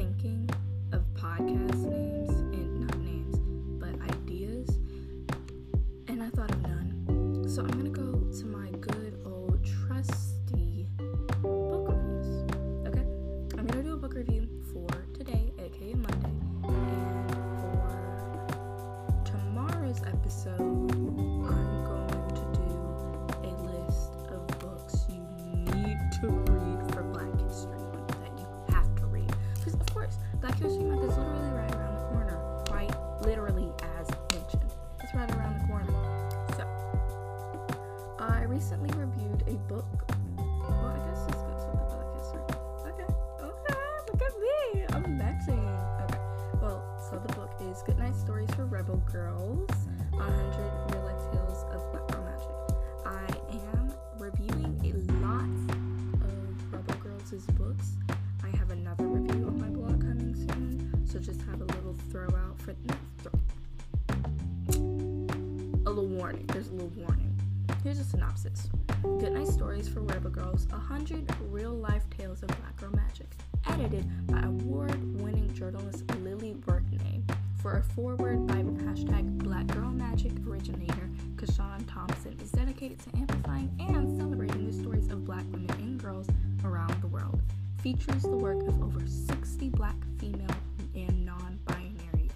thinking. Girls 100 Real Life Tales of Black Girl Magic. I am reviewing a lot of Rebel Girls' books. I have another review on my blog coming soon, so just have a little throw out for. No, throw, a little warning. There's a little warning. Here's a synopsis Goodnight Stories for Rebel Girls 100 Real Life Tales of Black Girl Magic. Edited by award winning journalist. For a foreword by hashtag Black Girl Magic originator CaShawn Thompson is dedicated to amplifying and celebrating the stories of black women and girls around the world. Features the work of over 60 black, female, and non binary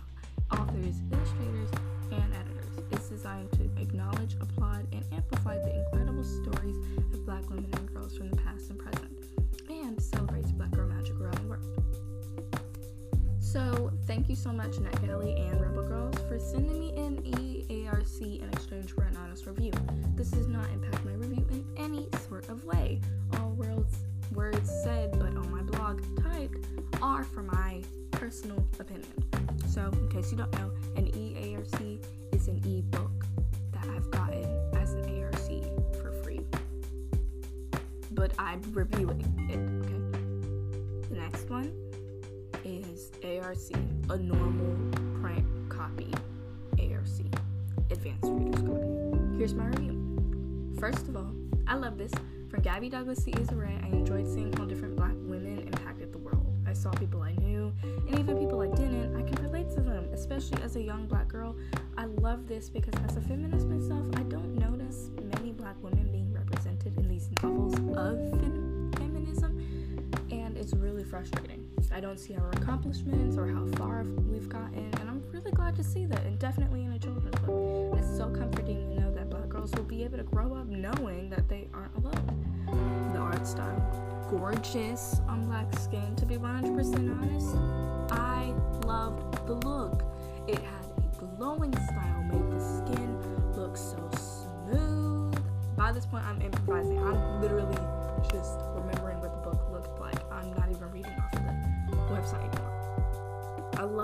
authors, illustrators, and editors. It's designed to acknowledge, applaud, and amplify the incredible stories of black women and girls from the past So, thank you so much, Nat Kelly and Rebel Girls, for sending me an EARC in exchange for an honest review. This does not impact my review in any sort of way. All words, words said, but on my blog typed, are for my personal opinion. So, in case you don't know, an EARC is an e-book that I've gotten as an ARC for free. But I'm reviewing it, okay? The next one ARC, a normal print copy ARC, advanced reader's copy. Here's my review. First of all, I love this. From Gabby Douglas to Issa Rae, I enjoyed seeing how different black women impacted the world. I saw people I knew, and even people I didn't, I can relate to them, especially as a young black girl. I love this because as a feminist myself, I don't notice many black women being represented in these novels of fem- feminism, and it's really frustrating. I don't see our accomplishments or how far we've gotten, and I'm really glad to see that, and definitely in a children's book. It's so comforting to know that black girls will be able to grow up knowing that they aren't alone. The art style, gorgeous on black skin, to be 100% honest. I loved the look. It had a glowing style, made the skin look so smooth. By this point, I'm improvising. I'm literally just remembering what the book looked like. I'm not even reading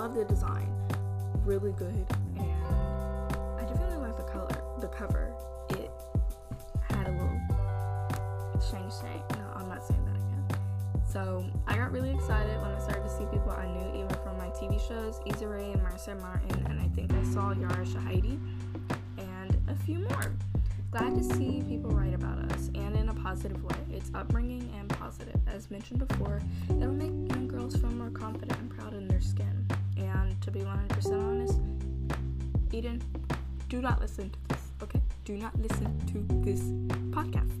love the design, really good, and I definitely like the color, the cover. It had a little shiny shine. No, I'm not saying that again. So I got really excited when I started to see people I knew, even from my TV shows, Issa Rae and Marsai Martin, and I think I saw Yara Shahidi and a few more. Glad to see people write about us and in a positive way. It's upbringing and positive. As mentioned before, it'll make young girls feel more confident and proud in their Eden, do not listen to this, okay? Do not listen to this podcast.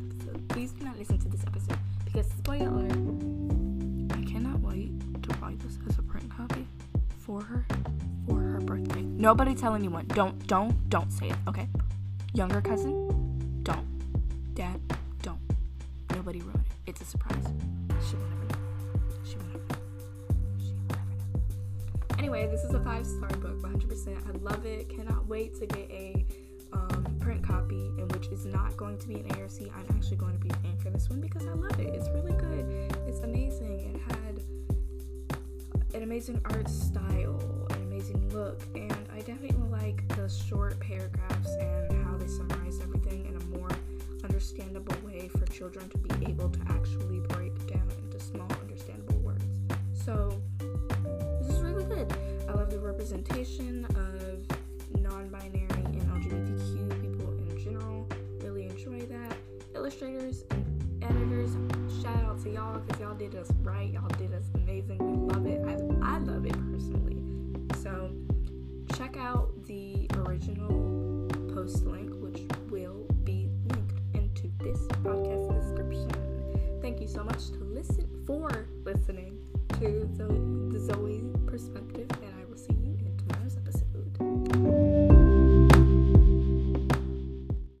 Please do not listen to this episode because, spoiler alert, I cannot wait to buy this as a print copy for her for her birthday. Nobody tell anyone. Don't, don't, don't say it, okay? Younger cousin, don't. Dad, don't. Nobody ruin it. It's a surprise. She will never know. She will never know. She will never know. Anyway, this is a five star book, 100%. Love it. Cannot wait to get a um, print copy, in which is not going to be an ARC. I'm actually going to be paying for this one because I love it. It's really good. It's amazing. It had an amazing art style, an amazing look, and I definitely like the short paragraphs and how they summarize everything in a more understandable way for children to be able to actually break down into small, understandable words. So, this is really good. I love the representation of illustrators, editors, shout out to y'all because y'all did us right. Y'all did us amazing. We love it. I, I love it personally. So check out the original post link, which will be linked into this podcast description. Thank you so much to listen for listening to the, the Zoe perspective, and I will see you in tomorrow's episode.